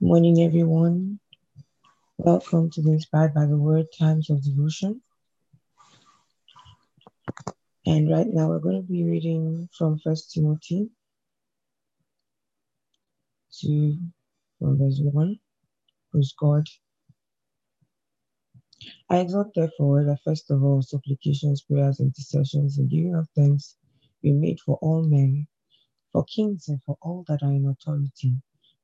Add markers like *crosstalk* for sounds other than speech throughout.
Morning, everyone. Welcome to the Inspired by the Word Times of Devotion. And right now, we're going to be reading from First Timothy 2, from verse 1. Praise God. I exhort, therefore, that first of all, supplications, prayers, intercessions, and giving of thanks be made for all men, for kings, and for all that are in authority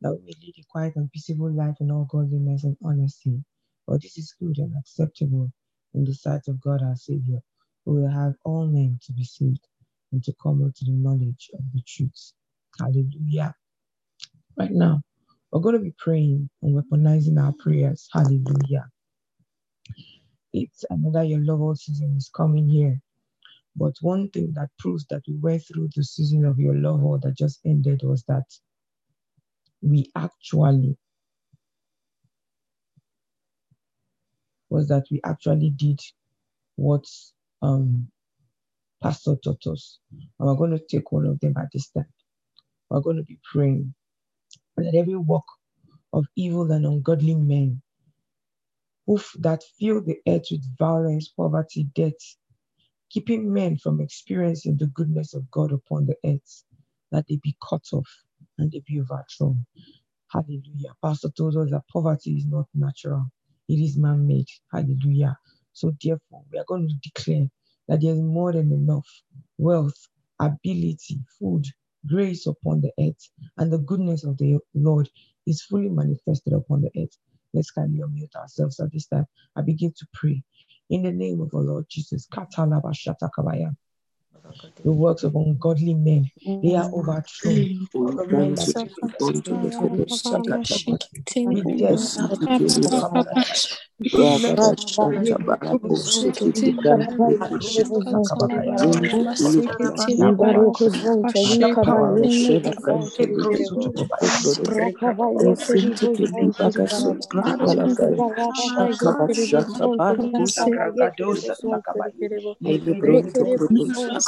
that we may lead a quiet and peaceable life in all godliness and honesty. For this is good and acceptable in the sight of God our Savior, who will have all men to be saved and to come unto the knowledge of the truth. Hallelujah. Right now, we're going to be praying and weaponizing our prayers. Hallelujah. It's another your love season is coming here. But one thing that proves that we went through the season of your love that just ended was that we actually was that we actually did what um, Pastor taught us. And we're going to take one of them at this time. We're going to be praying that every work of evil and ungodly men who that fill the earth with violence, poverty, death, keeping men from experiencing the goodness of God upon the earth, that they be cut off and they be overthrown. Hallelujah. Pastor told us that poverty is not natural, it is man made. Hallelujah. So, therefore, we are going to declare that there is more than enough wealth, ability, food, grace upon the earth, and the goodness of the Lord is fully manifested upon the earth. Let's kindly unmute ourselves at this time. I begin to pray in the name of the Lord Jesus. The works of ungodly men, they are overthrown. The men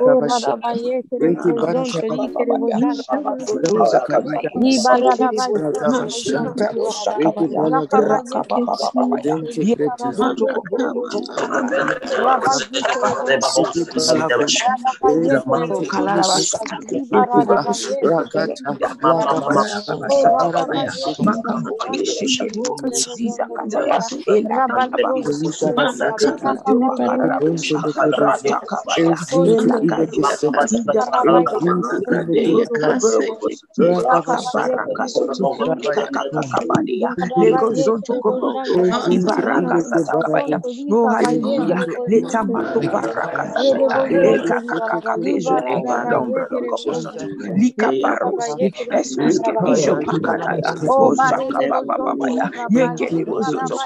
Oh, hallelujah. Leta mato baraka eka kaka bezone lombra lika baroski eskuske bisho pakataya o shaka baba baba ya yekele bozozo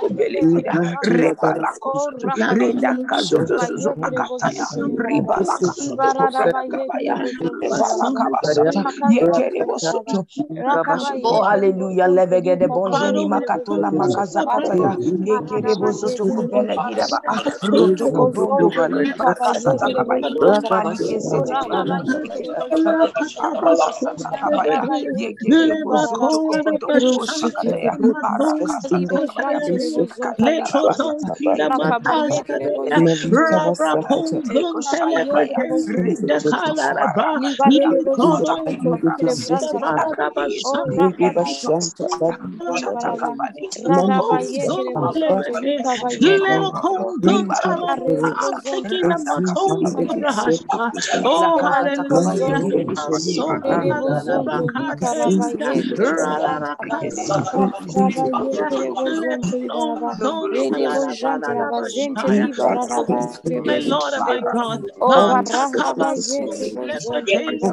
kobele kida reba la kosto reda kazozo zozo pakataya riba la kasoto kobele kabaya reba la kabasata yekele bozozo Oh, hallelujah. Levegede bonjoni makatola makazakataya. Yekere bozoto kubele giraba. Roto kobrondo kurika kasata kabaya. Alike zete kabaya. Yekere bozoto kobodo koshakataya. Araka sata kabaya. Kataya labasata. Oh, hallelujah. My Lord and my God. Oh, baraka ba ye Rakado zontelebe, Ikatikamanto, Alepedo, Orikatabadora Nabasanta, Lebakarabashande, Orikarabasanta, Lanabatea, Rakabadikarabasanta, Lepondo, Oh,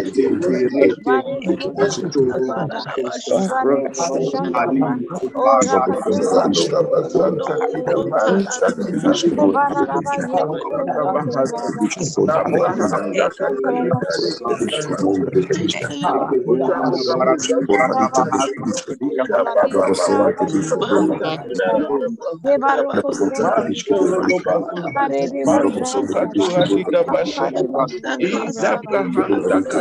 Izabrahanda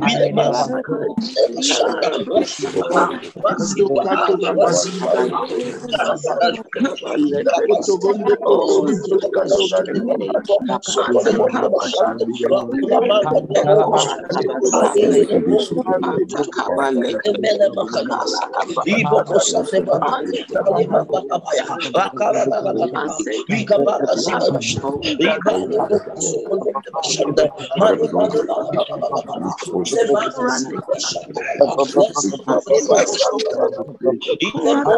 Mira Katariba anda kiteke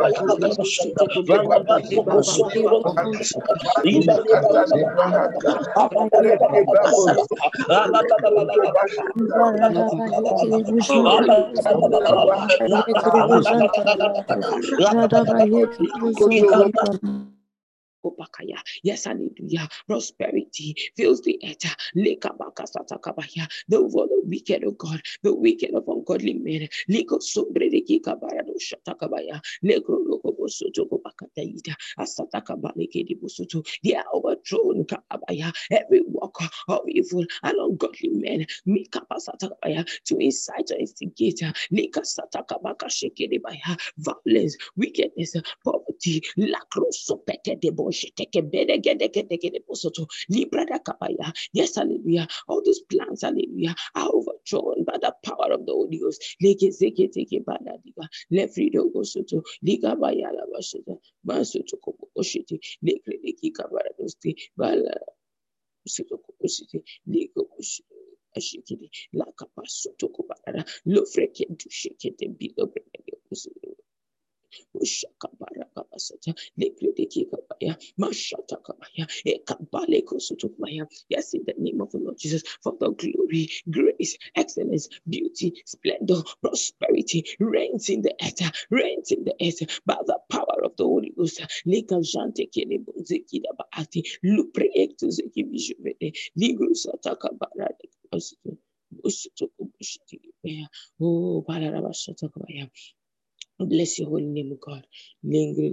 basi bakantura uganda kata Yes, hallelujah. Prosperity fills the earth. Lekabakasatakabaya. The word of wicked, oh God, the wicked of ungodly men. Liko sombredekikabarado shatakabaya. Lekrodokobosotokobakataida. Asatakabalekedibosoto. They are overthrown kabaya. every work of evil and ungodly men. Mikapasatakabaya. To incite or instigate uh, Likasatakabakashekedebaya. violence, wickedness, poverty, Libra Yes, hallelujah. All those plans, hallelujah, are overthrown by the power of the Holy Ghost. Leke zeke teke bada diga. Lefrido gosoto. Liga bayala. Basoto kobo oshiti. Lekre deki kabara dosti. Bala. Sito kobo shiti. Liko oshiti. Ashikidi. La kapasoto kubara. Lo freke du shekete bilo breke. Ushakabarakabasata, Lekredekikabaya, Mashatakabaya, Ekabalekosutubaya. Yes, in the name of the Lord Jesus, for the glory, grace, excellence, beauty, splendor, prosperity, reigns in the earth, reigns in the earth by the power of the Holy Ghost. Lekajante kelebozekida baati, lupreektu zekibishuvede, ligrusatakabarade. Oh, Balarabashatakabaya. Bless your holy name, God. Lingre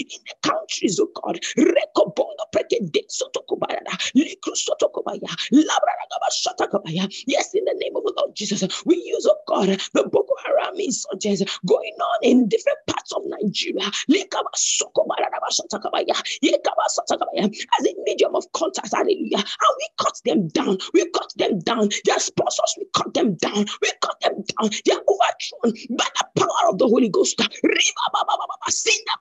in the countries of God rekobono likrusotokobaya labraragaba shatakabaya yes in the name of the Lord Jesus we use of God the Boko Haram insurgents going on in different parts of Nigeria. As a medium of contact hallelujah. And we cut them down we cut them down. Their sponsors we cut them down we cut them down. They are overthrown by the power of the Holy Ghost. Sinda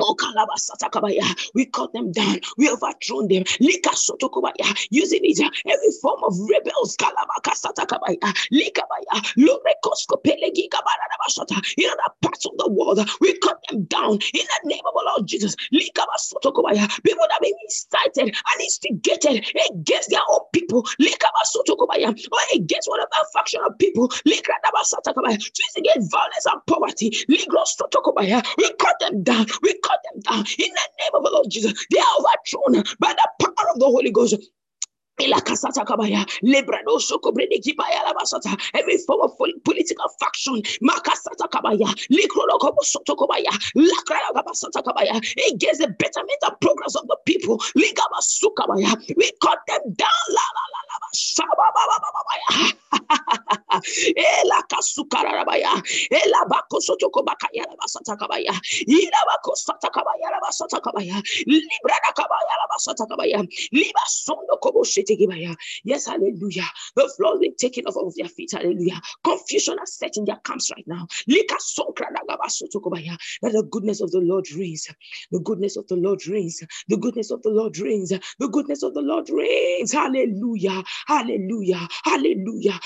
Oh, Kalabasatakabaya. We cut them down. We overthrown them. Lika Sotokobaya. Using it, every form of rebels. Kalabakasatakabaya. Likabaya. Lurekoskopelegi Kabarabashata. In other parts of the world, we cut them down in the name of our Lord Jesus. Likabasotokobaya. People that may be incited and instigated against their own people. Likabasotokobaya. Or against one of our faction of people. Likadabasatakabaya. Choose against violence and poverty. Ligrosotokobaya. We cut them down. We cut them down in the name of the Lord Jesus. They are overthrown by the power of the Holy Ghost. Every form of political faction, makasata kabaya, likrodo kobo soto kabaya, against the betterment and progress of the people. Ligaba sukabaya, we cut them down. La la la la ba, shaba ba ba ba ba ba ya. *laughs* Eh, ela kasukara rabaya, ela eh, bako soto kobakaya basata kabaya, ila bako sata kabaya la basata kabaya, librada kabaya la basata kabaya, liba sondo kobo shete. gibaya. Yes, hallelujah. The floor being taken off of their feet, hallelujah. Confusion has set in their camps right now. That the goodness of the Lord reigns. The goodness of the Lord reigns. The goodness of the Lord reigns. The goodness of the Lord reigns. Hallelujah. Hallelujah. Hallelujah.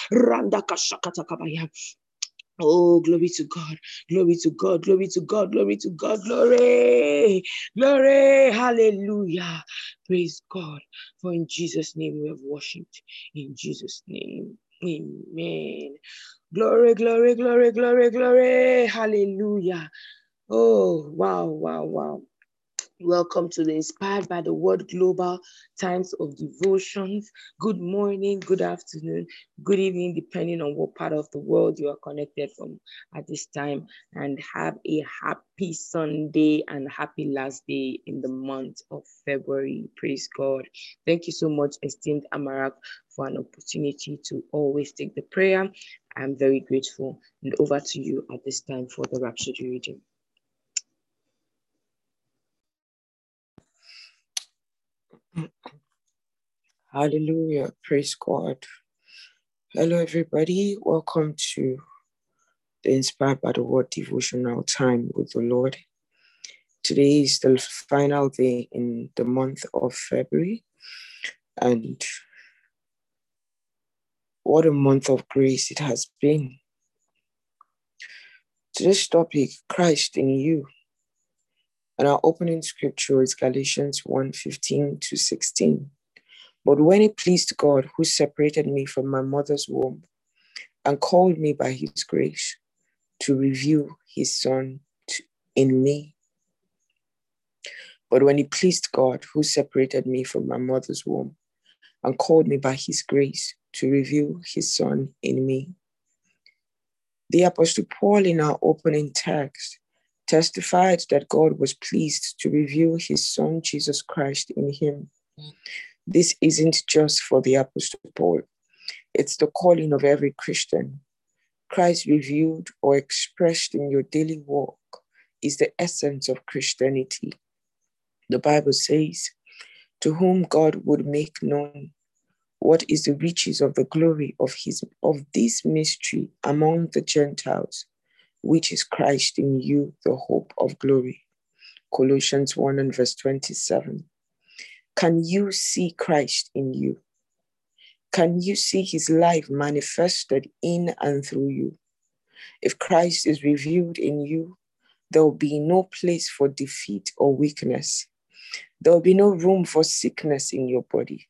Oh, glory to God, glory to God, glory to God, glory to God, glory, glory, hallelujah. Praise God. For in Jesus' name we have worshipped. In Jesus' name, amen. Glory, glory, glory, glory, glory, hallelujah. Oh, wow, wow, wow. Welcome to the Inspired by the Word Global Times of Devotions. Good morning, good afternoon, good evening, depending on what part of the world you are connected from at this time. And have a happy Sunday and happy last day in the month of February. Praise God. Thank you so much, esteemed Amaka, for an opportunity to always take the prayer. I'm very grateful. And over to you at this time for the Rhapsody reading. Hallelujah. Praise God. Hello, everybody. Welcome to the Inspired by the Word devotional time with the Lord. Today is the final day in the month of February. And what a month of grace it has been. Today's topic Christ in you. And our opening scripture is Galatians 1 15 to 16. But when it pleased God, who separated me from my mother's womb and called me by his grace to reveal his son in me. But when it pleased God, who separated me from my mother's womb and called me by his grace to reveal his son in me. The Apostle Paul, in our opening text, testified that God was pleased to reveal his son, Jesus Christ, in him. This isn't just for the Apostle Paul, it's the calling of every Christian. Christ revealed or expressed in your daily walk is the essence of Christianity. The Bible says, To whom God would make known what is the riches of the glory of his of this mystery among the Gentiles, which is Christ in you, the hope of glory. Colossians 1 and verse 27. Can you see Christ in you? Can you see his life manifested in and through you? If Christ is revealed in you, there will be no place for defeat or weakness. There will be no room for sickness in your body.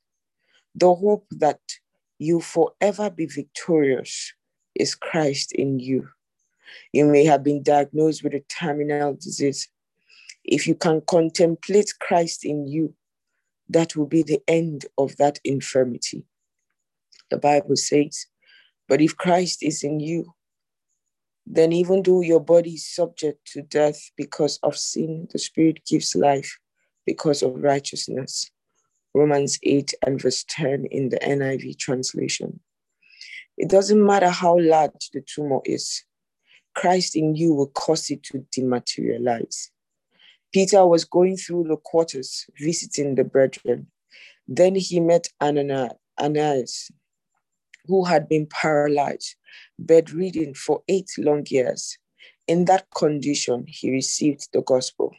The hope that you forever be victorious is Christ in you. You may have been diagnosed with a terminal disease. If you can contemplate Christ in you, that will be the end of that infirmity. The Bible says, but if Christ is in you, then even though your body is subject to death because of sin, the Spirit gives life because of righteousness. Romans 8 and verse 10 in the NIV translation. It doesn't matter how large the tumor is, Christ in you will cause it to dematerialize. Peter was going through the quarters visiting the brethren. Then he met Ananias, who had been paralyzed, bedridden for eight long years. In that condition, he received the gospel.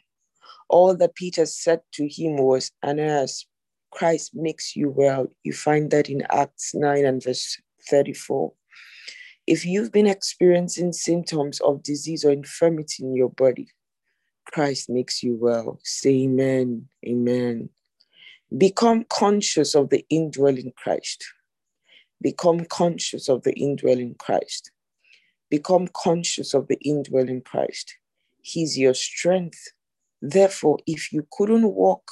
All that Peter said to him was, Aeneas, Christ makes you well. You find that in Acts 9 and verse 34. If you've been experiencing symptoms of disease or infirmity in your body, Christ makes you well. Say amen. Amen. Become conscious of the indwelling Christ. Become conscious of the indwelling Christ. Become conscious of the indwelling Christ. He's your strength. Therefore, if you couldn't walk,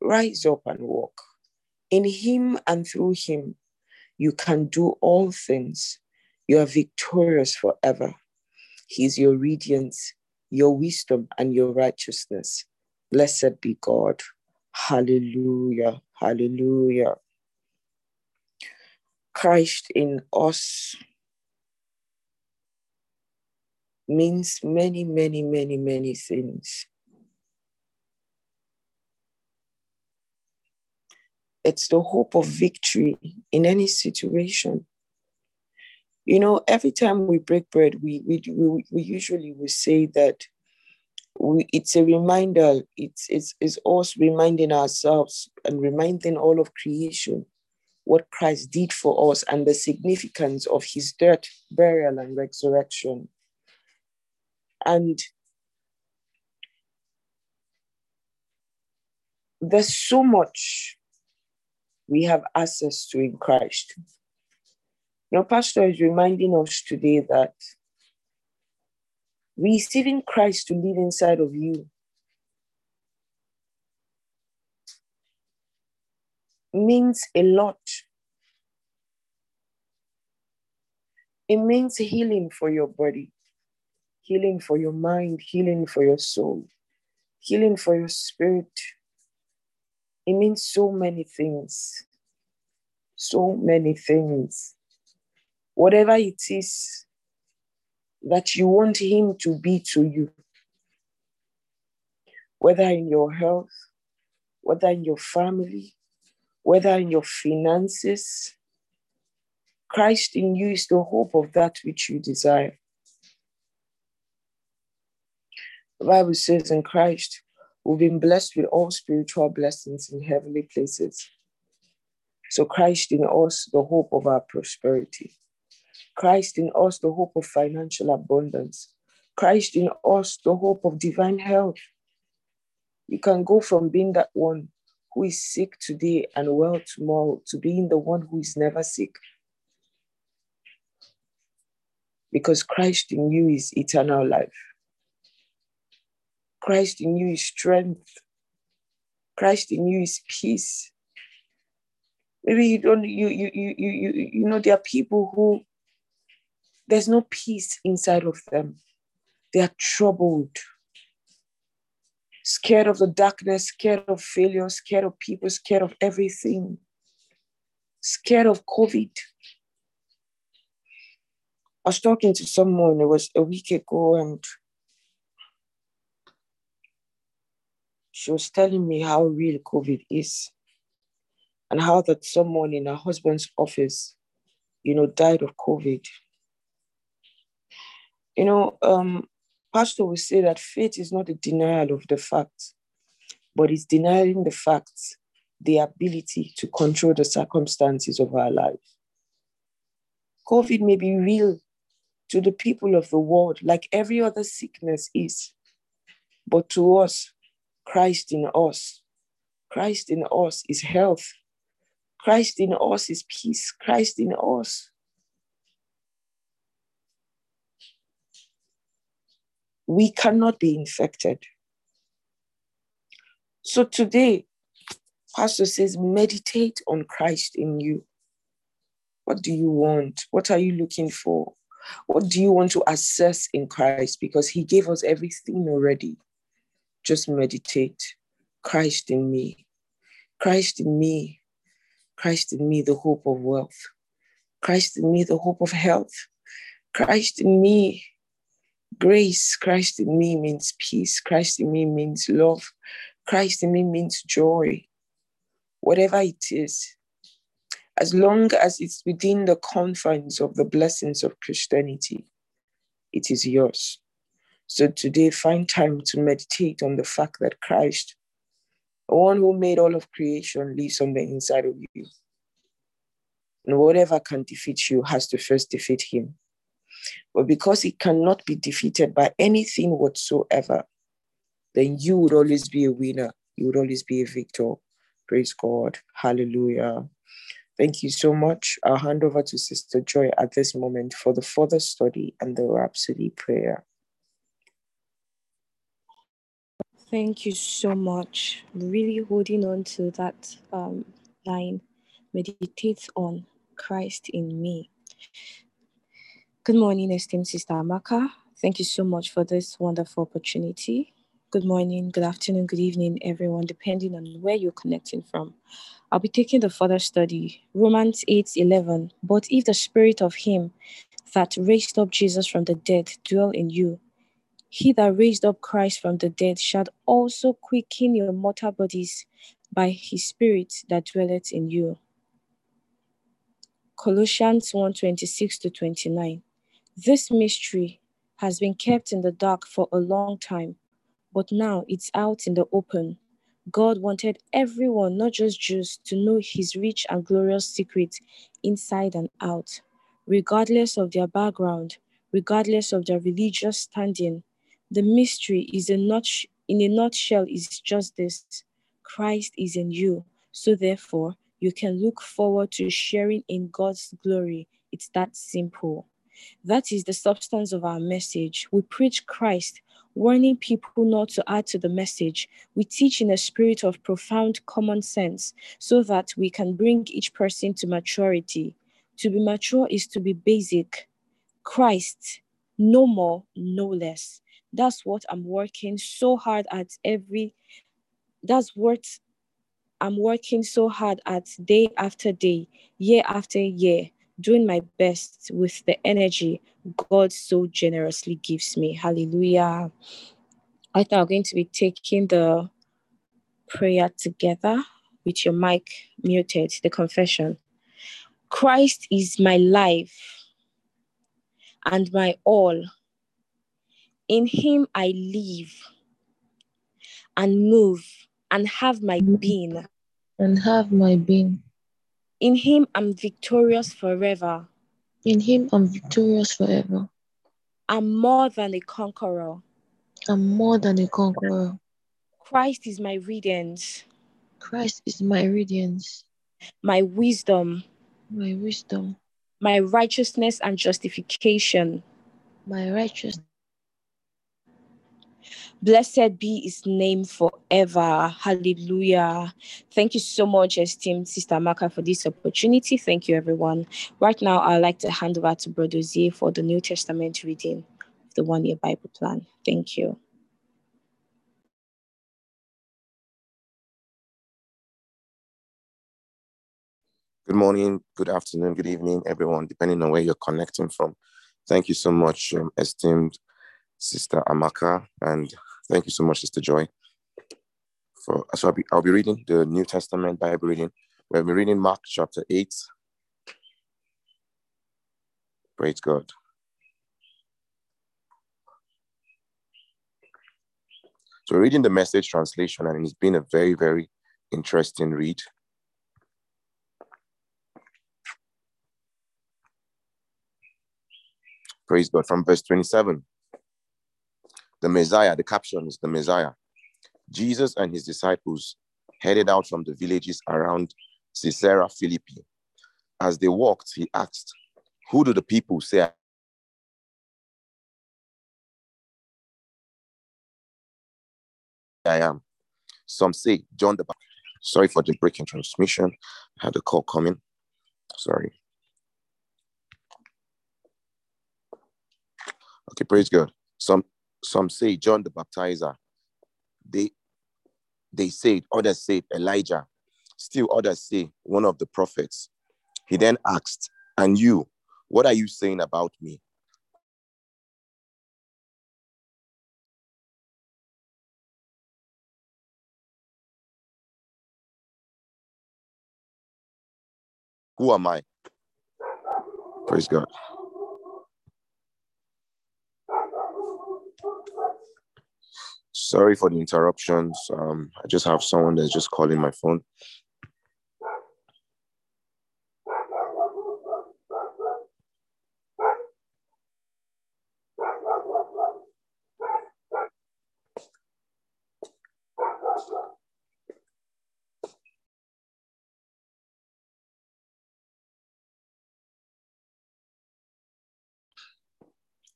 rise up and walk. In Him and through Him, you can do all things. You are victorious forever. He's your radiance, your wisdom, and your righteousness. Blessed be God. Hallelujah. Hallelujah. Christ in us means many, many, many, many things. It's the hope of victory in any situation. You know, every time we break bread, we we, we, we usually will say that we, it's a reminder, it's, it's, it's us reminding ourselves and reminding all of creation what Christ did for us and the significance of his death, burial, and resurrection. And there's so much we have access to in Christ. Your pastor is reminding us today that receiving Christ to live inside of you means a lot. It means healing for your body, healing for your mind, healing for your soul, healing for your spirit. It means so many things. So many things. Whatever it is that you want Him to be to you, whether in your health, whether in your family, whether in your finances, Christ in you is the hope of that which you desire. The Bible says in Christ, we've been blessed with all spiritual blessings in heavenly places. So Christ in us, the hope of our prosperity. Christ in us, the hope of financial abundance. Christ in us, the hope of divine health. You can go from being that one who is sick today and well tomorrow to being the one who is never sick. Because Christ in you is eternal life. Christ in you is strength. Christ in you is peace. Maybe you don't, you, you, you, you, you know, there are people who there's no peace inside of them. They are troubled, scared of the darkness, scared of failure, scared of people, scared of everything, scared of COVID. I was talking to someone, it was a week ago, and she was telling me how real COVID is and how that someone in her husband's office, you know, died of COVID. You know, um, Pastor will say that faith is not a denial of the facts, but it's denying the facts, the ability to control the circumstances of our life. COVID may be real to the people of the world, like every other sickness is, but to us, Christ in us, Christ in us is health. Christ in us is peace. Christ in us we cannot be infected. So today, Pastor says, meditate on Christ in you. What do you want? What are you looking for? What do you want to assess in Christ? Because he gave us everything already. Just meditate. Christ in me. Christ in me. Christ in me, the hope of wealth. Christ in me, the hope of health. Christ in me, Grace, Christ in me means peace. Christ in me means love. Christ in me means joy. Whatever it is, as long as it's within the confines of the blessings of Christianity, it is yours. So today, find time to meditate on the fact that Christ, the one who made all of creation, lives on the inside of you. And whatever can defeat you has to first defeat him. But because it cannot be defeated by anything whatsoever, then you would always be a winner. You would always be a victor. Praise God. Hallelujah. Thank you so much. I'll hand over to Sister Joy at this moment for the further study and the Rhapsody prayer. Thank you so much. Really holding on to that um, line. Meditate on Christ in me. Good morning, esteemed Sister Amaka. Thank you so much for this wonderful opportunity. Good morning, good afternoon, good evening, everyone, depending on where you're connecting from. I'll be taking the further study, Romans 8 11. But if the spirit of him that raised up Jesus from the dead dwell in you, he that raised up Christ from the dead shall also quicken your mortal bodies by his spirit that dwelleth in you. Colossians 1 26 to 29. This mystery has been kept in the dark for a long time, but now it's out in the open. God wanted everyone, not just Jews, to know his rich and glorious secret inside and out, regardless of their background, regardless of their religious standing. The mystery is a nut, in a nutshell is just this Christ is in you. So therefore, you can look forward to sharing in God's glory. It's that simple. That is the substance of our message. We preach Christ, warning people not to add to the message. We teach in a spirit of profound common sense so that we can bring each person to maturity. To be mature is to be basic. Christ, no more, no less. That's what I'm working so hard at every, that's what I'm working so hard at day after day, year after year doing my best with the energy God so generously gives me. Hallelujah. I think I'm going to be taking the prayer together with your mic muted, the confession. Christ is my life and my all. In him I live and move and have my being. And have my being. In him I'm victorious forever. In him I'm victorious forever. I'm more than a conqueror. I'm more than a conqueror. Christ is my radiance, Christ is my radiance, my wisdom, my wisdom, my righteousness and justification. my righteousness. Blessed be his name forever. Hallelujah. Thank you so much, esteemed Sister Maka, for this opportunity. Thank you, everyone. Right now, I'd like to hand over to Brother Z for the New Testament reading of the one year Bible plan. Thank you. Good morning, good afternoon, good evening, everyone, depending on where you're connecting from. Thank you so much, um, esteemed Sister Amaka, and thank you so much, Sister Joy. For so I'll be I'll be reading the New Testament Bible reading. We'll be reading Mark chapter eight. Praise God. So reading the message translation, and it's been a very, very interesting read. Praise God. From verse 27. The Messiah, the caption is the Messiah. Jesus and his disciples headed out from the villages around Caesarea Philippi. As they walked, he asked, Who do the people say I am? Some say John the Baptist. Sorry for the break in transmission. I had a call coming. Sorry. Okay, praise God. Some some say John the Baptizer. They they say others say Elijah. Still others say one of the prophets. He then asked, "And you, what are you saying about me?" Who am I? Praise God. Sorry for the interruptions. Um, I just have someone that's just calling my phone.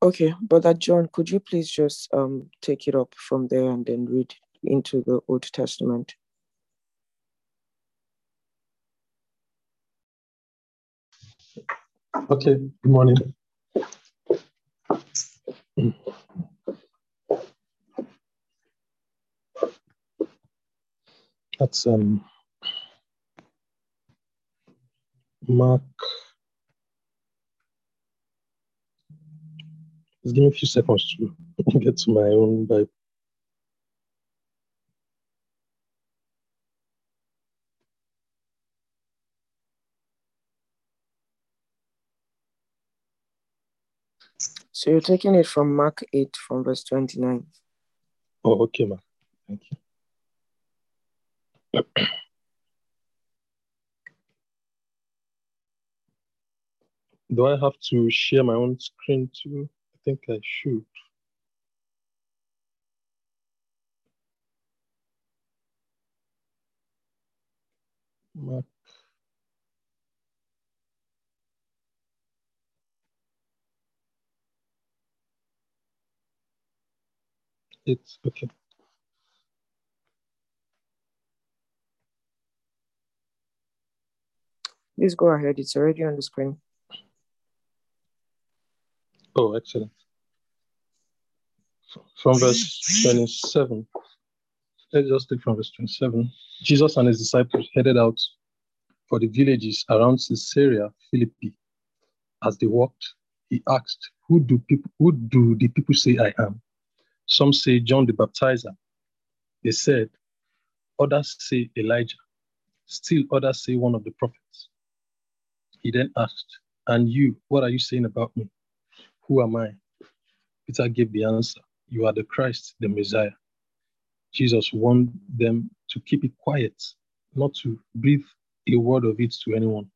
Okay, Brother John, could you please just um take it up from there and then read into the Old Testament? Okay, good morning. That's um Mark. Just give me a few seconds to *laughs* get to my own Bible. So you're taking it from Mark 8 from verse 29. Oh, okay, ma. Thank you. *clears throat* Do I have to share my own screen too? Think I should. Mark. It's okay. Please go ahead. It's already on the screen. Oh, excellent. From verse 27, let's just take from verse 27. Jesus and his disciples headed out for the villages around Caesarea Philippi. As they walked, he asked, Who do people who do the people say I am? Some say John the Baptizer. They said, Others say Elijah. Still others say one of the prophets. He then asked, And you, what are you saying about me? Who am I? Peter gave the answer, You are the Christ, the Messiah. Jesus warned them to keep it quiet, not to breathe a word of it to anyone.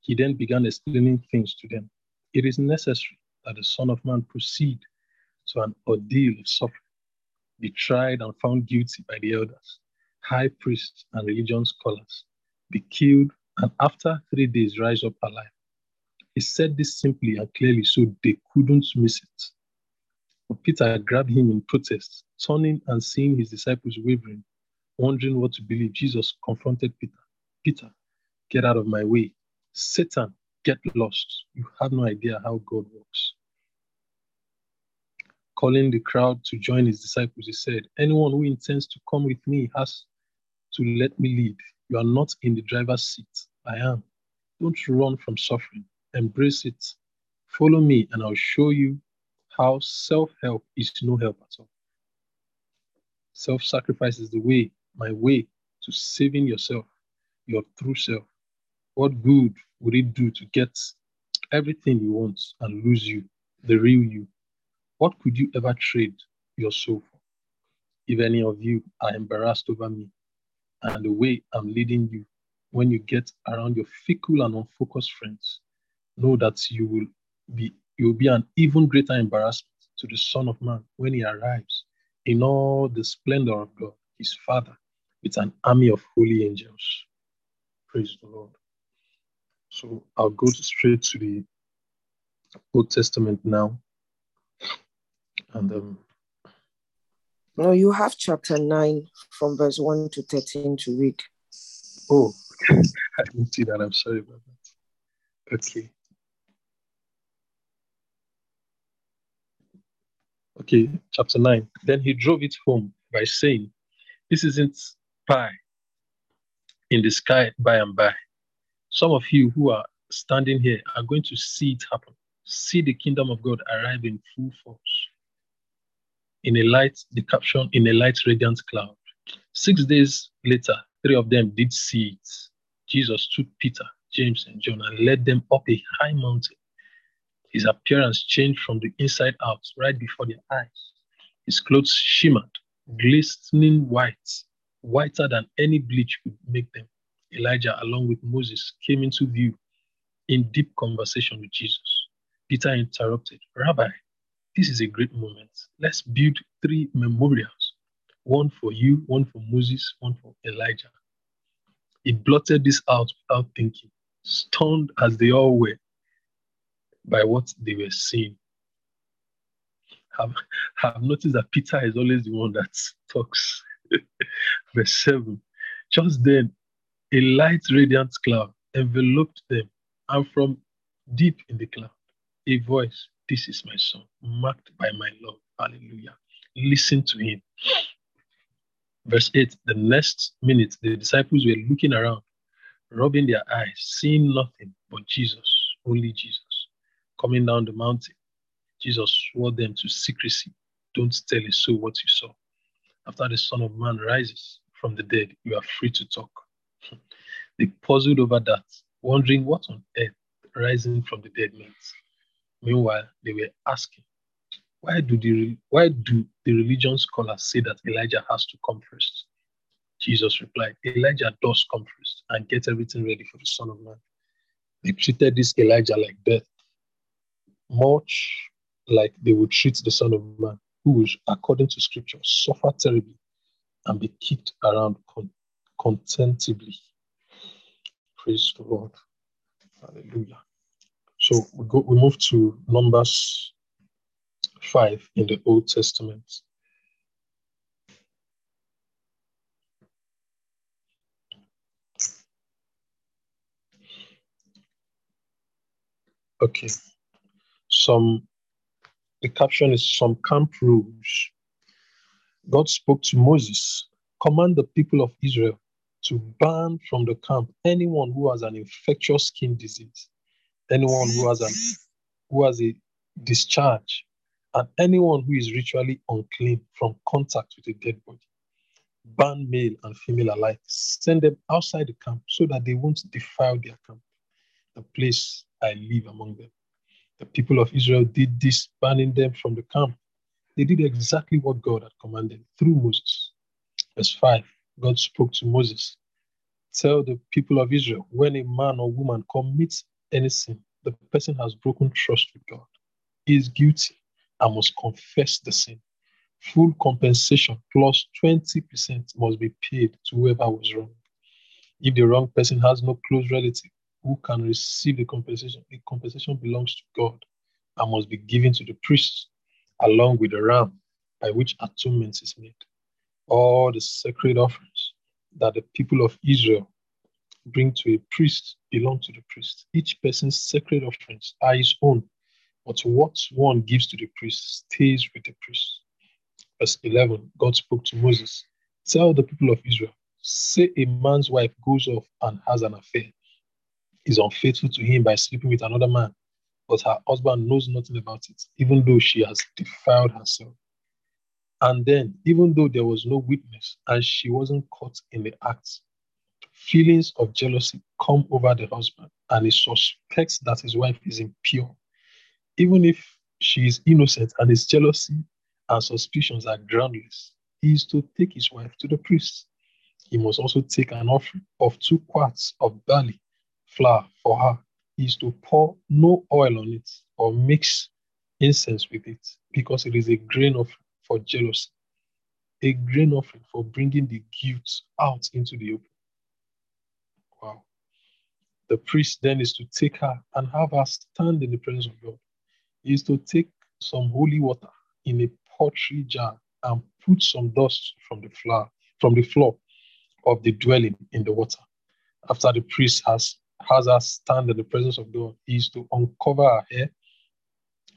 He then began explaining things to them. It is necessary that the Son of Man proceed to an ordeal of suffering, be tried and found guilty by the elders, high priests, and religion scholars, be killed, and after three days rise up alive. He said this simply and clearly so they couldn't miss it. But Peter grabbed him in protest, turning and seeing his disciples wavering, wondering what to believe. Jesus confronted Peter. Peter, get out of my way. Satan, get lost. You have no idea how God works. Calling the crowd to join his disciples, he said, Anyone who intends to come with me has to let me lead. You are not in the driver's seat. I am. Don't run from suffering. Embrace it. Follow me, and I'll show you how self help is no help at all. Self sacrifice is the way, my way to saving yourself, your true self. What good would it do to get everything you want and lose you, the real you? What could you ever trade your soul for? If any of you are embarrassed over me and the way I'm leading you, when you get around your fickle and unfocused friends, know that you will be you will be an even greater embarrassment to the Son of Man when he arrives in all the splendor of God, his Father, with an army of holy angels. Praise the Lord. So I'll go straight to the Old Testament now. And um, No, you have chapter 9 from verse 1 to 13 to read. oh, *laughs* I didn't see that. I'm sorry about that. Okay. Okay, chapter 9. Then he drove it home by saying, This isn't pie in the sky by and by. Some of you who are standing here are going to see it happen. See the kingdom of God arrive in full force. In a light, the caption, in a light, radiant cloud. Six days later, three of them did see it. Jesus took Peter, James, and John and led them up a high mountain. His appearance changed from the inside out right before their eyes. His clothes shimmered glistening white, whiter than any bleach could make them. Elijah, along with Moses, came into view in deep conversation with Jesus. Peter interrupted, Rabbi, this is a great moment. Let's build three memorials one for you, one for Moses, one for Elijah. He blotted this out without thinking, stunned as they all were by what they were seeing. Have, have noticed that Peter is always the one that talks. *laughs* Verse 7. Just then, a light, radiant cloud enveloped them, and from deep in the cloud, a voice, This is my son, marked by my love. Hallelujah. Listen to him. Verse 8 The next minute, the disciples were looking around, rubbing their eyes, seeing nothing but Jesus, only Jesus. Coming down the mountain, Jesus swore them to secrecy. Don't tell a soul what you saw. After the Son of Man rises from the dead, you are free to talk. *laughs* they puzzled over that, wondering what on earth rising from the dead meant. Meanwhile, they were asking, why do the why do the religion scholars say that Elijah has to come first? Jesus replied, Elijah does come first and get everything ready for the Son of Man. They treated this Elijah like death, much like they would treat the Son of Man, who according to Scripture, suffer terribly and be kicked around con- contemptibly. Praise the Lord. Hallelujah. So we go. We move to Numbers 5 in the Old Testament. Okay. Some, the caption is some camp rules. God spoke to Moses, command the people of Israel to ban from the camp anyone who has an infectious skin disease, anyone who has an who has a discharge, and anyone who is ritually unclean from contact with a dead body. Ban male and female alike. Send them outside the camp so that they won't defile their camp, the place I live among them. The people of Israel did this, banning them from the camp. They did exactly what God had commanded through Moses. Verse 5 God spoke to Moses Tell the people of Israel when a man or woman commits any sin, the person has broken trust with God, he is guilty and must confess the sin. Full compensation plus 20% must be paid to whoever was wrong. If the wrong person has no close relative who can receive the compensation, the compensation belongs to God and must be given to the priest along with the ram by which atonement is made. All the sacred offerings that the people of Israel bring to a priest belong to the priest. Each person's sacred offerings are his own, but what one gives to the priest stays with the priest. Verse 11 God spoke to Moses Tell the people of Israel, say a man's wife goes off and has an affair, is unfaithful to him by sleeping with another man, but her husband knows nothing about it, even though she has defiled herself. And then, even though there was no witness and she wasn't caught in the act, feelings of jealousy come over the husband and he suspects that his wife is impure. Even if she is innocent and his jealousy and suspicions are groundless, he is to take his wife to the priest. He must also take an offering of two quarts of barley flour for her. Is to pour no oil on it or mix incense with it because it is a grain offering for jealousy, a grain offering for bringing the guilt out into the open. Wow. The priest then is to take her and have her stand in the presence of God. He is to take some holy water in a pottery jar and put some dust from the floor from the floor of the dwelling in the water. After the priest has has her stand in the presence of God, is to uncover her hair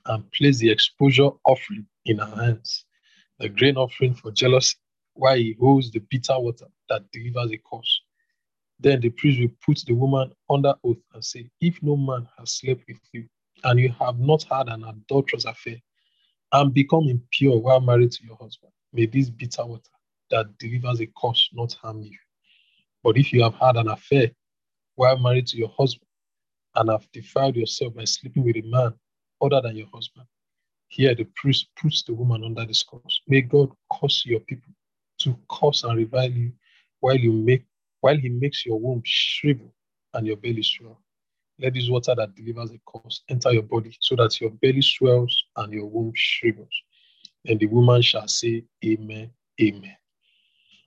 and place the exposure offering in her hands the grain offering for jealousy, while he holds the bitter water that delivers a curse. Then the priest will put the woman under oath and say, If no man has slept with you, and you have not had an adulterous affair, and become impure while married to your husband, may this bitter water that delivers a curse not harm you. But if you have had an affair while married to your husband, and have defiled yourself by sleeping with a man other than your husband, here the priest puts the woman under this curse. May God curse your people to curse and revile you while you make while he makes your womb shrivel and your belly swell. Let this water that delivers a curse enter your body so that your belly swells and your womb shrivels. And the woman shall say, Amen, Amen.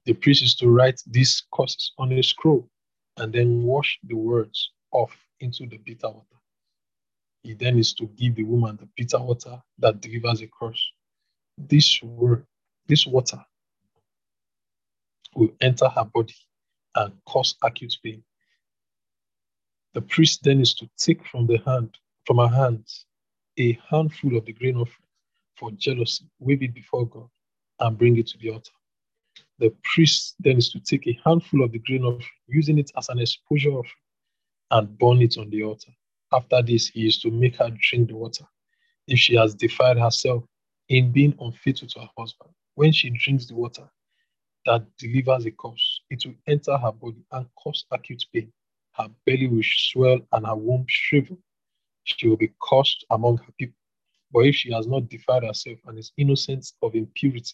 The priest is to write these curses on a scroll and then wash the words off into the bitter water. He then is to give the woman the bitter water that delivers a curse. This word, this water will enter her body and cause acute pain. The priest then is to take from the hand, from her hands, a handful of the grain offering for jealousy, wave it before God, and bring it to the altar. The priest then is to take a handful of the grain of using it as an exposure and burn it on the altar. After this, he is to make her drink the water. If she has defiled herself in being unfaithful to her husband, when she drinks the water that delivers a curse, it will enter her body and cause acute pain. Her belly will swell and her womb shrivel. She will be cursed among her people. But if she has not defiled herself and is innocent of impurity,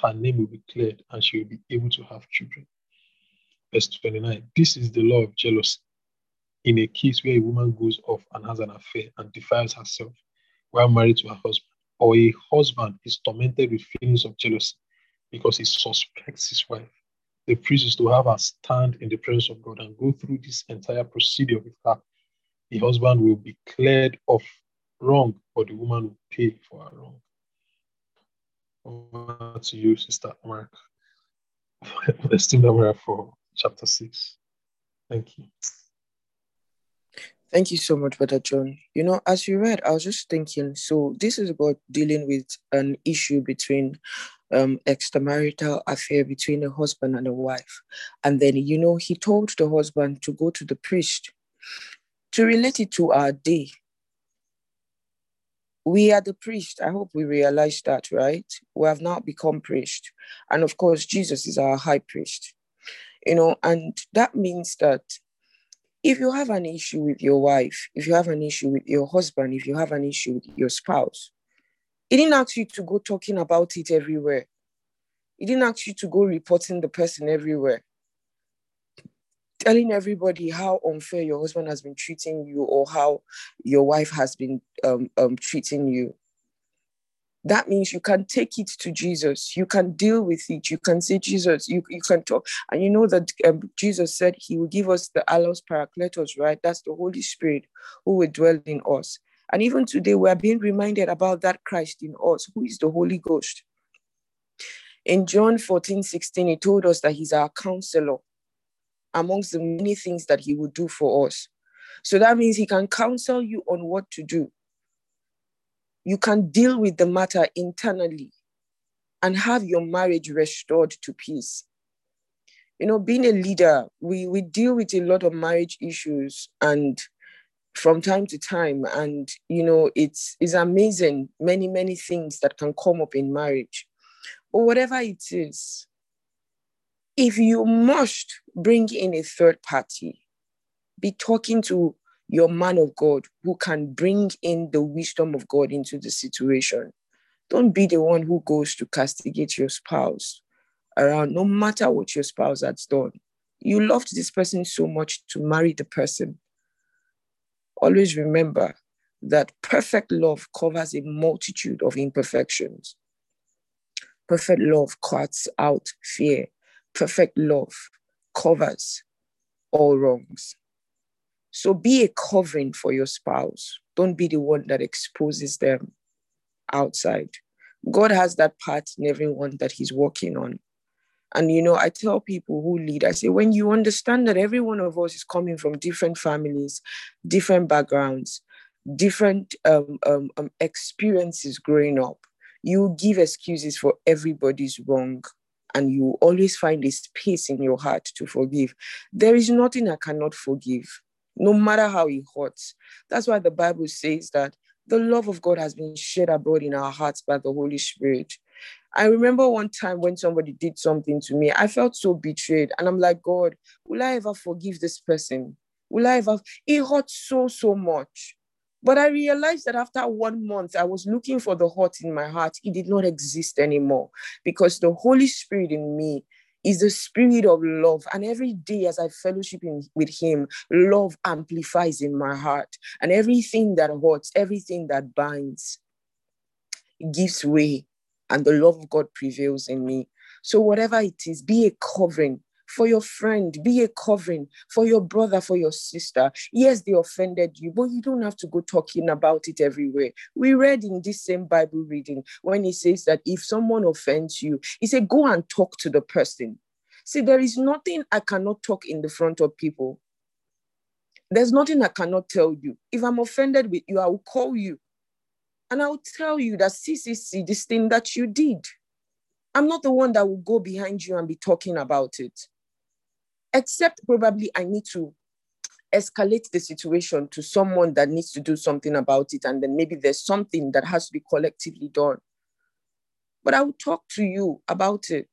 her name will be cleared and she will be able to have children. Verse 29 This is the law of jealousy. In a case where a woman goes off and has an affair and defiles herself while married to her husband, or a husband is tormented with feelings of jealousy because he suspects his wife, the priest is to have her stand in the presence of God and go through this entire procedure with her. The husband will be cleared of wrong, but the woman will pay for her wrong. Over to you, Sister Mark. *laughs* Esteemed Amara for chapter 6. Thank you. Thank you so much, Brother John. You know, as you read, I was just thinking, so this is about dealing with an issue between um extramarital affair between a husband and a wife. And then, you know, he told the husband to go to the priest. To relate it to our day, we are the priest. I hope we realize that, right? We have now become priest. And of course, Jesus is our high priest. You know, and that means that if you have an issue with your wife, if you have an issue with your husband, if you have an issue with your spouse, he didn't ask you to go talking about it everywhere. He didn't ask you to go reporting the person everywhere, telling everybody how unfair your husband has been treating you or how your wife has been um, um, treating you. That means you can take it to Jesus. You can deal with it. You can say, Jesus, you, you can talk. And you know that um, Jesus said he will give us the allos parakletos, right? That's the Holy Spirit who will dwell in us. And even today, we are being reminded about that Christ in us, who is the Holy Ghost. In John 14, 16, he told us that he's our counselor amongst the many things that he would do for us. So that means he can counsel you on what to do. You can deal with the matter internally and have your marriage restored to peace. You know, being a leader, we, we deal with a lot of marriage issues and from time to time. And, you know, it's, it's amazing, many, many things that can come up in marriage. But whatever it is, if you must bring in a third party, be talking to your man of God who can bring in the wisdom of God into the situation. Don't be the one who goes to castigate your spouse around, no matter what your spouse has done. You loved this person so much to marry the person. Always remember that perfect love covers a multitude of imperfections. Perfect love cuts out fear. Perfect love covers all wrongs. So be a covering for your spouse. Don't be the one that exposes them outside. God has that part in everyone that He's working on. And you know, I tell people who lead, I say, when you understand that every one of us is coming from different families, different backgrounds, different um, um, um, experiences growing up, you give excuses for everybody's wrong and you always find a space in your heart to forgive. There is nothing I cannot forgive, no matter how it hurts. That's why the Bible says that the love of God has been shed abroad in our hearts by the Holy Spirit. I remember one time when somebody did something to me, I felt so betrayed. And I'm like, God, will I ever forgive this person? Will I ever? It hurt so, so much. But I realized that after one month, I was looking for the hot in my heart. It did not exist anymore because the Holy Spirit in me is the spirit of love. And every day as I fellowship in, with Him, love amplifies in my heart. And everything that hurts, everything that binds, gives way. And the love of God prevails in me. So, whatever it is, be a covering for your friend, be a covering for your brother, for your sister. Yes, they offended you, but you don't have to go talking about it everywhere. We read in this same Bible reading when he says that if someone offends you, he said, go and talk to the person. See, there is nothing I cannot talk in the front of people. There's nothing I cannot tell you. If I'm offended with you, I will call you and I will tell you that, see, this thing that you did. I'm not the one that will go behind you and be talking about it except probably I need to escalate the situation to someone that needs to do something about it. And then maybe there's something that has to be collectively done. But I will talk to you about it.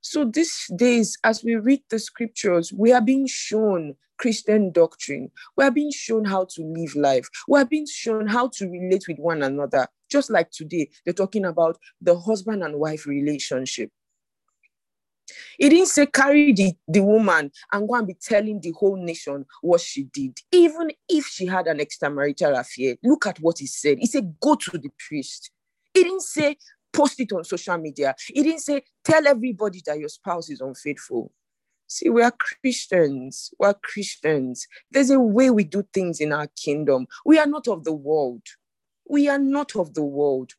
So these days, as we read the scriptures, we are being shown Christian doctrine. We are being shown how to live life. We are being shown how to relate with one another. Just like today, they're talking about the husband and wife relationship. He didn't say carry the, the woman and go and be telling the whole nation what she did, even if she had an extramarital affair. Look at what he said. He said, go to the priest. He didn't say post it on social media. He didn't say tell everybody that your spouse is unfaithful. See, we are Christians. We are Christians. There's a way we do things in our kingdom. We are not of the world. We are not of the world.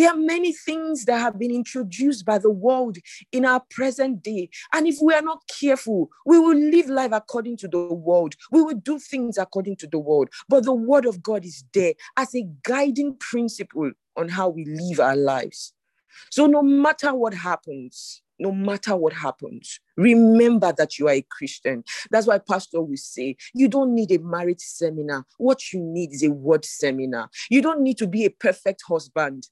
There are many things that have been introduced by the world in our present day. And if we are not careful, we will live life according to the world. We will do things according to the world. But the word of God is there as a guiding principle on how we live our lives. So no matter what happens, no matter what happens, remember that you are a Christian. That's why Pastor will say, you don't need a marriage seminar. What you need is a word seminar. You don't need to be a perfect husband.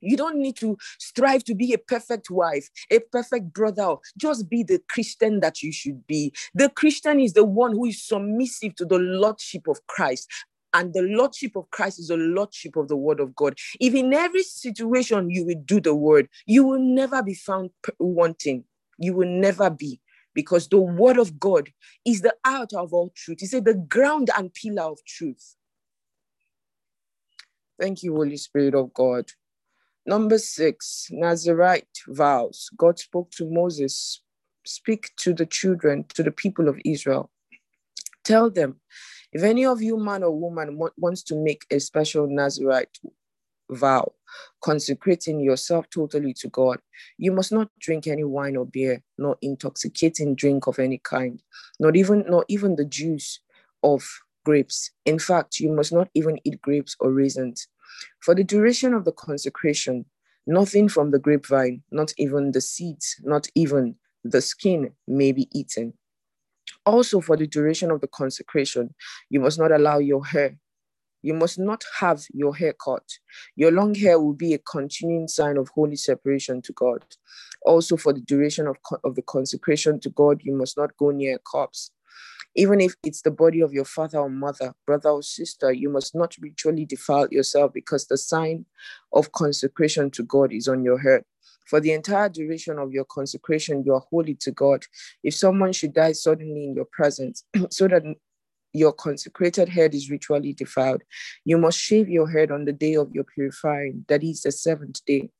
You don't need to strive to be a perfect wife, a perfect brother. Just be the Christian that you should be. The Christian is the one who is submissive to the Lordship of Christ. And the Lordship of Christ is the Lordship of the Word of God. If in every situation you will do the Word, you will never be found wanting. You will never be because the Word of God is the out of all truth. He said, the ground and pillar of truth. Thank you, Holy Spirit of God. Number six, Nazarite vows. God spoke to Moses, speak to the children, to the people of Israel. Tell them, if any of you, man or woman, wants to make a special Nazarite vow, consecrating yourself totally to God, you must not drink any wine or beer, nor intoxicating drink of any kind, not even not even the juice of grapes. In fact, you must not even eat grapes or raisins for the duration of the consecration, nothing from the grapevine, not even the seeds, not even the skin, may be eaten. Also, for the duration of the consecration, you must not allow your hair. You must not have your hair cut. Your long hair will be a continuing sign of holy separation to God. Also, for the duration of, of the consecration to God, you must not go near a corpse. Even if it's the body of your father or mother, brother or sister, you must not ritually defile yourself because the sign of consecration to God is on your head. For the entire duration of your consecration, you are holy to God. If someone should die suddenly in your presence, *clears throat* so that your consecrated head is ritually defiled, you must shave your head on the day of your purifying, that is the seventh day.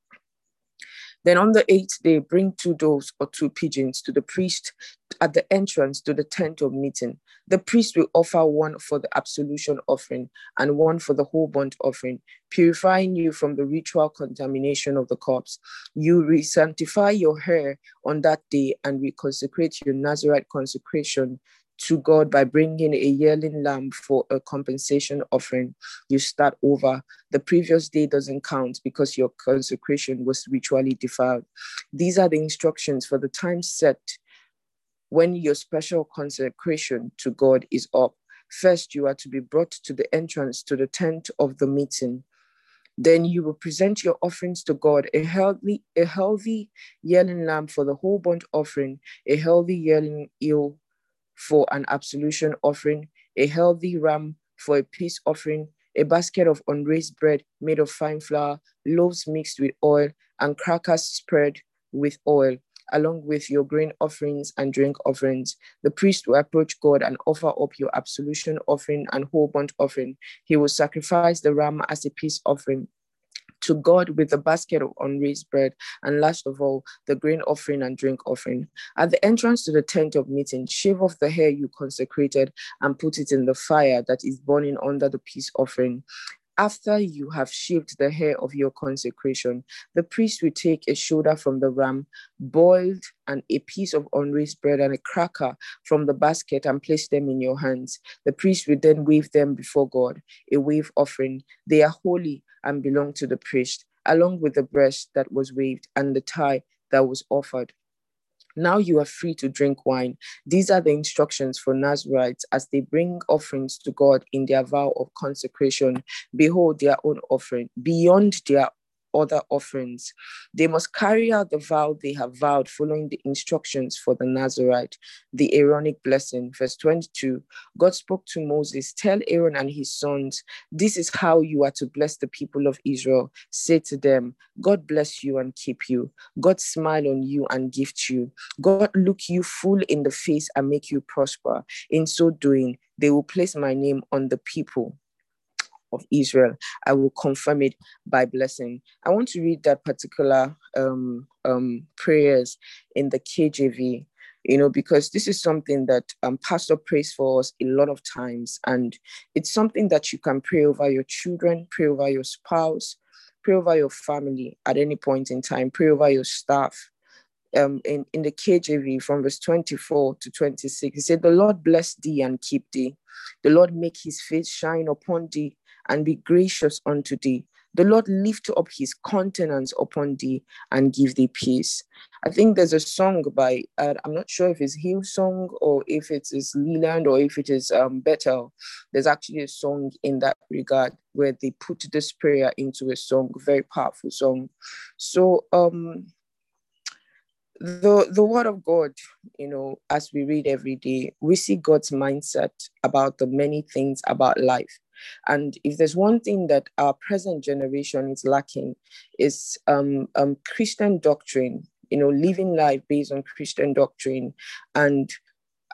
Then on the eighth day, bring two doves or two pigeons to the priest at the entrance to the tent of meeting. The priest will offer one for the absolution offering and one for the whole burnt offering, purifying you from the ritual contamination of the corpse. You re-sanctify your hair on that day and reconsecrate your Nazarite consecration to God by bringing a yearling lamb for a compensation offering, you start over. The previous day doesn't count because your consecration was ritually defiled. These are the instructions for the time set when your special consecration to God is up. First, you are to be brought to the entrance to the tent of the meeting. Then you will present your offerings to God, a healthy, a healthy yearling lamb for the whole burnt offering, a healthy yearling ewe for an absolution offering, a healthy ram for a peace offering, a basket of unraised bread made of fine flour, loaves mixed with oil, and crackers spread with oil, along with your grain offerings and drink offerings. The priest will approach God and offer up your absolution offering and whole burnt offering. He will sacrifice the ram as a peace offering to God with the basket of unraised bread, and last of all, the grain offering and drink offering. At the entrance to the tent of meeting, shave off the hair you consecrated and put it in the fire that is burning under the peace offering. After you have shaved the hair of your consecration, the priest will take a shoulder from the ram, boiled, and a piece of unraised bread and a cracker from the basket and place them in your hands. The priest will then wave them before God, a wave offering. They are holy and belong to the priest, along with the breast that was waved and the tie that was offered. Now you are free to drink wine. These are the instructions for Nazarites as they bring offerings to God in their vow of consecration. Behold their own offering, beyond their other offerings. They must carry out the vow they have vowed following the instructions for the Nazarite, the Aaronic blessing. Verse 22 God spoke to Moses, Tell Aaron and his sons, this is how you are to bless the people of Israel. Say to them, God bless you and keep you. God smile on you and gift you. God look you full in the face and make you prosper. In so doing, they will place my name on the people of Israel. I will confirm it by blessing. I want to read that particular um, um, prayers in the KJV, you know, because this is something that um, Pastor prays for us a lot of times. And it's something that you can pray over your children, pray over your spouse, pray over your family at any point in time, pray over your staff. Um, in, in the KJV from verse 24 to 26, he said, The Lord bless thee and keep thee. The Lord make his face shine upon thee and be gracious unto thee. The Lord lift up his countenance upon thee and give thee peace. I think there's a song by, uh, I'm not sure if it's Hillsong or if it is Leeland or if it is um, Bethel. There's actually a song in that regard where they put this prayer into a song, very powerful song. So, um, the the word of god you know as we read every day we see god's mindset about the many things about life and if there's one thing that our present generation is lacking, is um, um, Christian doctrine, you know, living life based on Christian doctrine. And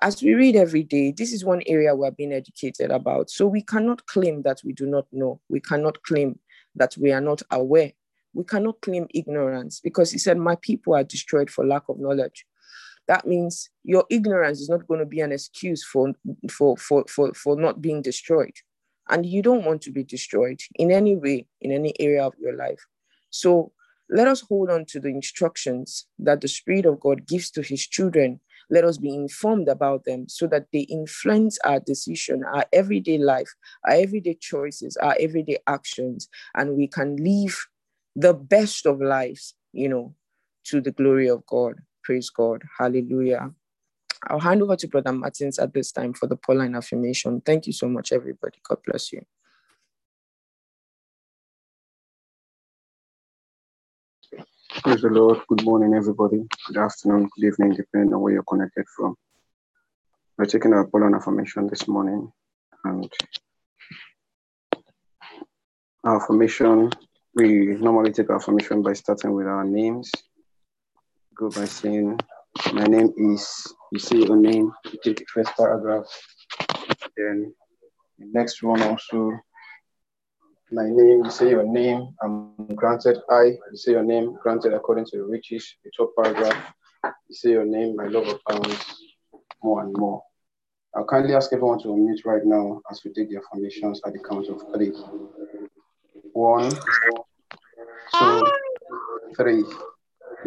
as we read every day, this is one area we're being educated about. So we cannot claim that we do not know. We cannot claim that we are not aware. We cannot claim ignorance because he said, My people are destroyed for lack of knowledge. That means your ignorance is not going to be an excuse for, for, for, for, for not being destroyed and you don't want to be destroyed in any way in any area of your life. So let us hold on to the instructions that the spirit of god gives to his children. Let us be informed about them so that they influence our decision our everyday life our everyday choices our everyday actions and we can live the best of lives you know to the glory of god. Praise god. Hallelujah I'll hand over to Brother Martins at this time for the Pauline affirmation. Thank you so much, everybody. God bless you. Praise the Lord. Good morning, everybody. Good afternoon, good evening, depending on where you're connected from. We're taking our Pauline affirmation this morning. And our affirmation, we normally take our affirmation by starting with our names. Go by saying, My name is you say your name, you take the first paragraph, then the next one also, my name, you say your name, I'm granted I, you say your name, granted according to the riches, the top paragraph, you say your name, my love abounds more and more. I'll kindly ask everyone to unmute right now as we take the affirmations at the count of three. One, two, three.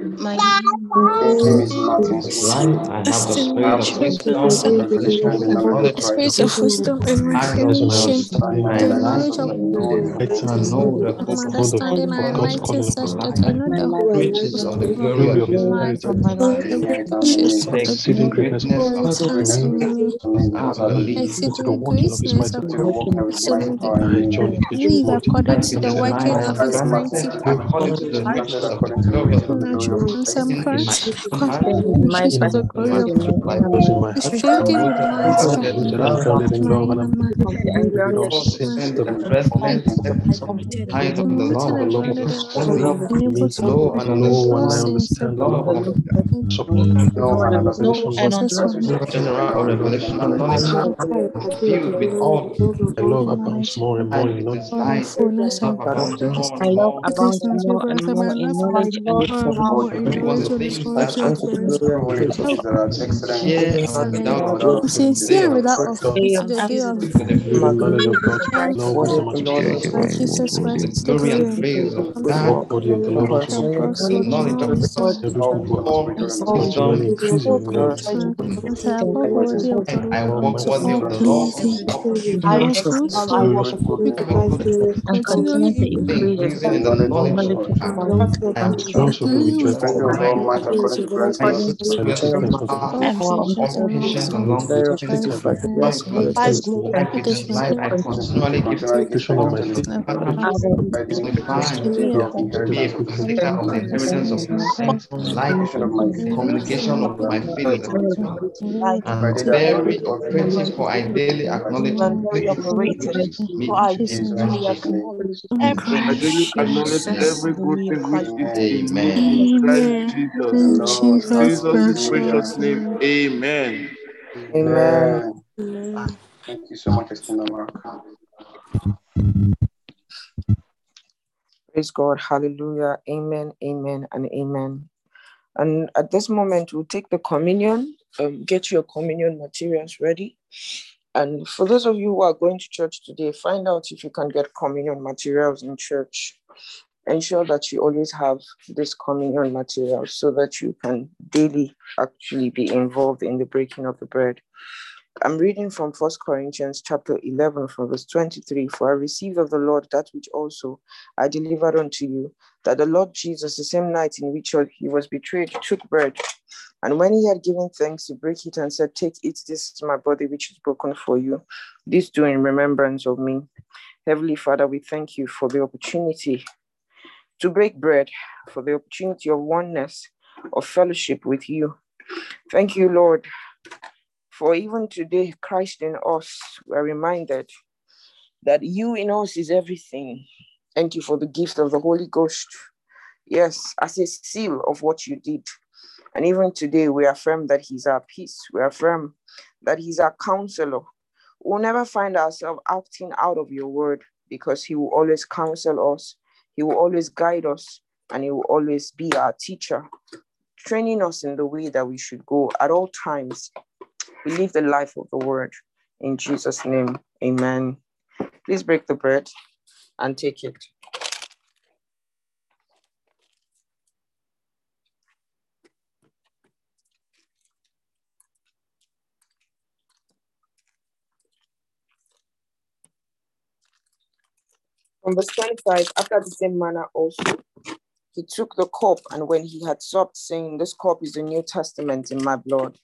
My name is Martin. Life, I have the spirit of wisdom and revelation and knowledge. Spirit of wisdom and revelation, the knowledge of Better know the of hope understanding of and God's enlighten calling such for that I know the riches of the glory glory of of His His inheritance, riches of the the exceeding greatness of His inheritance in me, I believe into the exceeding working of His greatness mighty of power. absolute I, John live H. according that to in the the working life of of his Christ, mighty power. according to the riches of His glorious Lord, and some parts in my which is the glory of God. Strengthen with might from reign and majesty. Anointed and anointed enabled to No one I all saints understand the law of Jesus one. general or revelation and knowledge filled with all My love abounds more and more in knowledge. all the fullness love and abounds more My and love more. it is abounds not more and regret that more my in love knowledge and abounds wisdom. more and Only more what in the knowledge things and that spiritual are Unto the growth. glory and glory of Help God that are excellent here in and I without without am fruit sincere without offense to the day of To the live in knowledge of God, and know worthy wisdom of the and Lord spiritual and by mighty Jesus Christ of is the glory glory and and praise of honor. that walk worthy of the Lord which of Shall hosts. bless the Lord in knowledge of wisdom Every All good work, wisdom, spiritual and continually wisdom. increasing in knowledge. and as I walk understanding. worthy of the Lord walk to worthy all of the law pleasing, righteousness, righteousness, Glorious having goodness, and continue to increase in in the knowledge of knowledge knowledge of God. of God. God I am strong so for we increasing tread wisdom Strength all of men all might might according to Christ Jesus. to by the the together power system with of the power, by and power of patience and long patience Ghost. and Lord, long suffering, the by suffering. teaching of life I continually give the inheritance the saints. life, Communication of my faith communication of my faith, and by and daily bearing activity of the practice gospel for I daily acknowledge Jesus. faith produces meat. which In is in precious name. in I Christ daily acknowledge Jesus. every good thing which is Amen. In me in Christ Amen. Jesus. Lord, Jesus' Jesus' precious precious name, name. amen. Amen. Amen. Thank you so much, Esther Mark. Praise God. Hallelujah. Amen. Amen. And amen. And at this moment, we'll take the communion. Um, get your communion materials ready. And for those of you who are going to church today, find out if you can get communion materials in church. Ensure that you always have this communion material so that you can daily actually be involved in the breaking of the bread. I'm reading from First Corinthians chapter 11 from verse 23. For I received of the Lord that which also I delivered unto you, that the Lord Jesus, the same night in which he was betrayed, took bread. And when he had given thanks, he broke it and said, Take it, this is my body which is broken for you. This do in remembrance of me. Heavenly Father, we thank you for the opportunity to break bread, for the opportunity of oneness, of fellowship with you. Thank you, Lord, for even today, Christ in us, we're reminded that you in us is everything. Thank you for the gift of the Holy Ghost. Yes, as a seal of what you did. And even today, we affirm that He's our peace. We affirm that He's our counselor. We'll never find ourselves acting out of your word because He will always counsel us, He will always guide us, and He will always be our teacher, training us in the way that we should go at all times. We live the life of the word. In Jesus' name, amen. Please break the bread and take it. From verse 25, after the same manner also, he took the cup, and when he had supped, saying, This cup is the New Testament in my blood.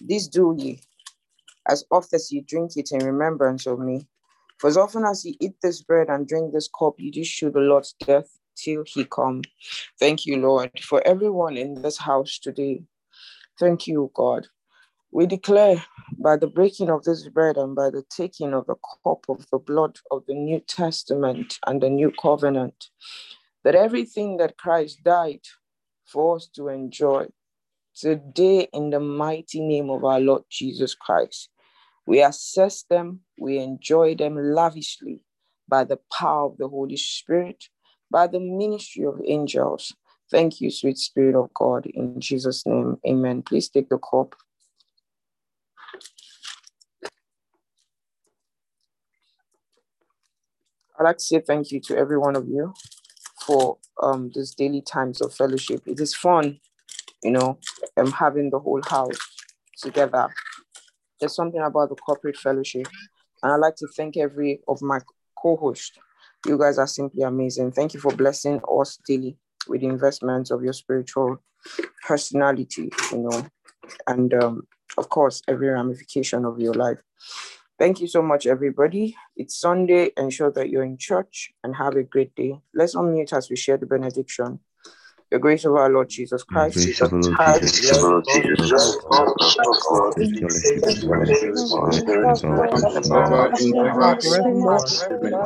This do ye, as oft as ye drink it in remembrance of me. For as often as ye eat this bread and drink this cup, you do show the Lord's death till he come. Thank you, Lord, for everyone in this house today. Thank you, God. We declare by the breaking of this bread and by the taking of the cup of the blood of the New Testament and the New Covenant, that everything that Christ died for us to enjoy today, in the mighty name of our Lord Jesus Christ, we assess them, we enjoy them lavishly by the power of the Holy Spirit, by the ministry of angels. Thank you, sweet Spirit of God, in Jesus' name. Amen. Please take the cup. I'd like to say thank you to every one of you for um this daily times of fellowship. It is fun, you know, um having the whole house together. There's something about the corporate fellowship. And I'd like to thank every of my co-hosts. You guys are simply amazing. Thank you for blessing us daily with the investments of your spiritual personality, you know, and um, of course, every ramification of your life. Thank you so much, everybody. It's Sunday. Ensure that you're in church and have a great day. Let's unmute as we share the benediction. The grace of our Lord Jesus The Christ, grace of our Lord Jesus Christ, of the God, of God, the fellowship of the Holy Spirit, be with us all forever and and ever. forevermore. forever.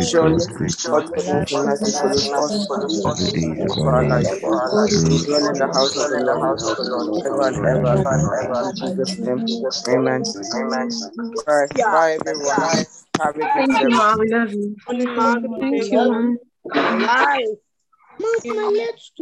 Surely, God's God's goodness and mercy follows us all the days of for our our life. life. We We dwell in the house of the Lord forever and ever. In Jesus' name, amen. Bye everyone. Have a good Thank you, service. Ma. We love you. Thank you, Ma. Life. Mom, my legs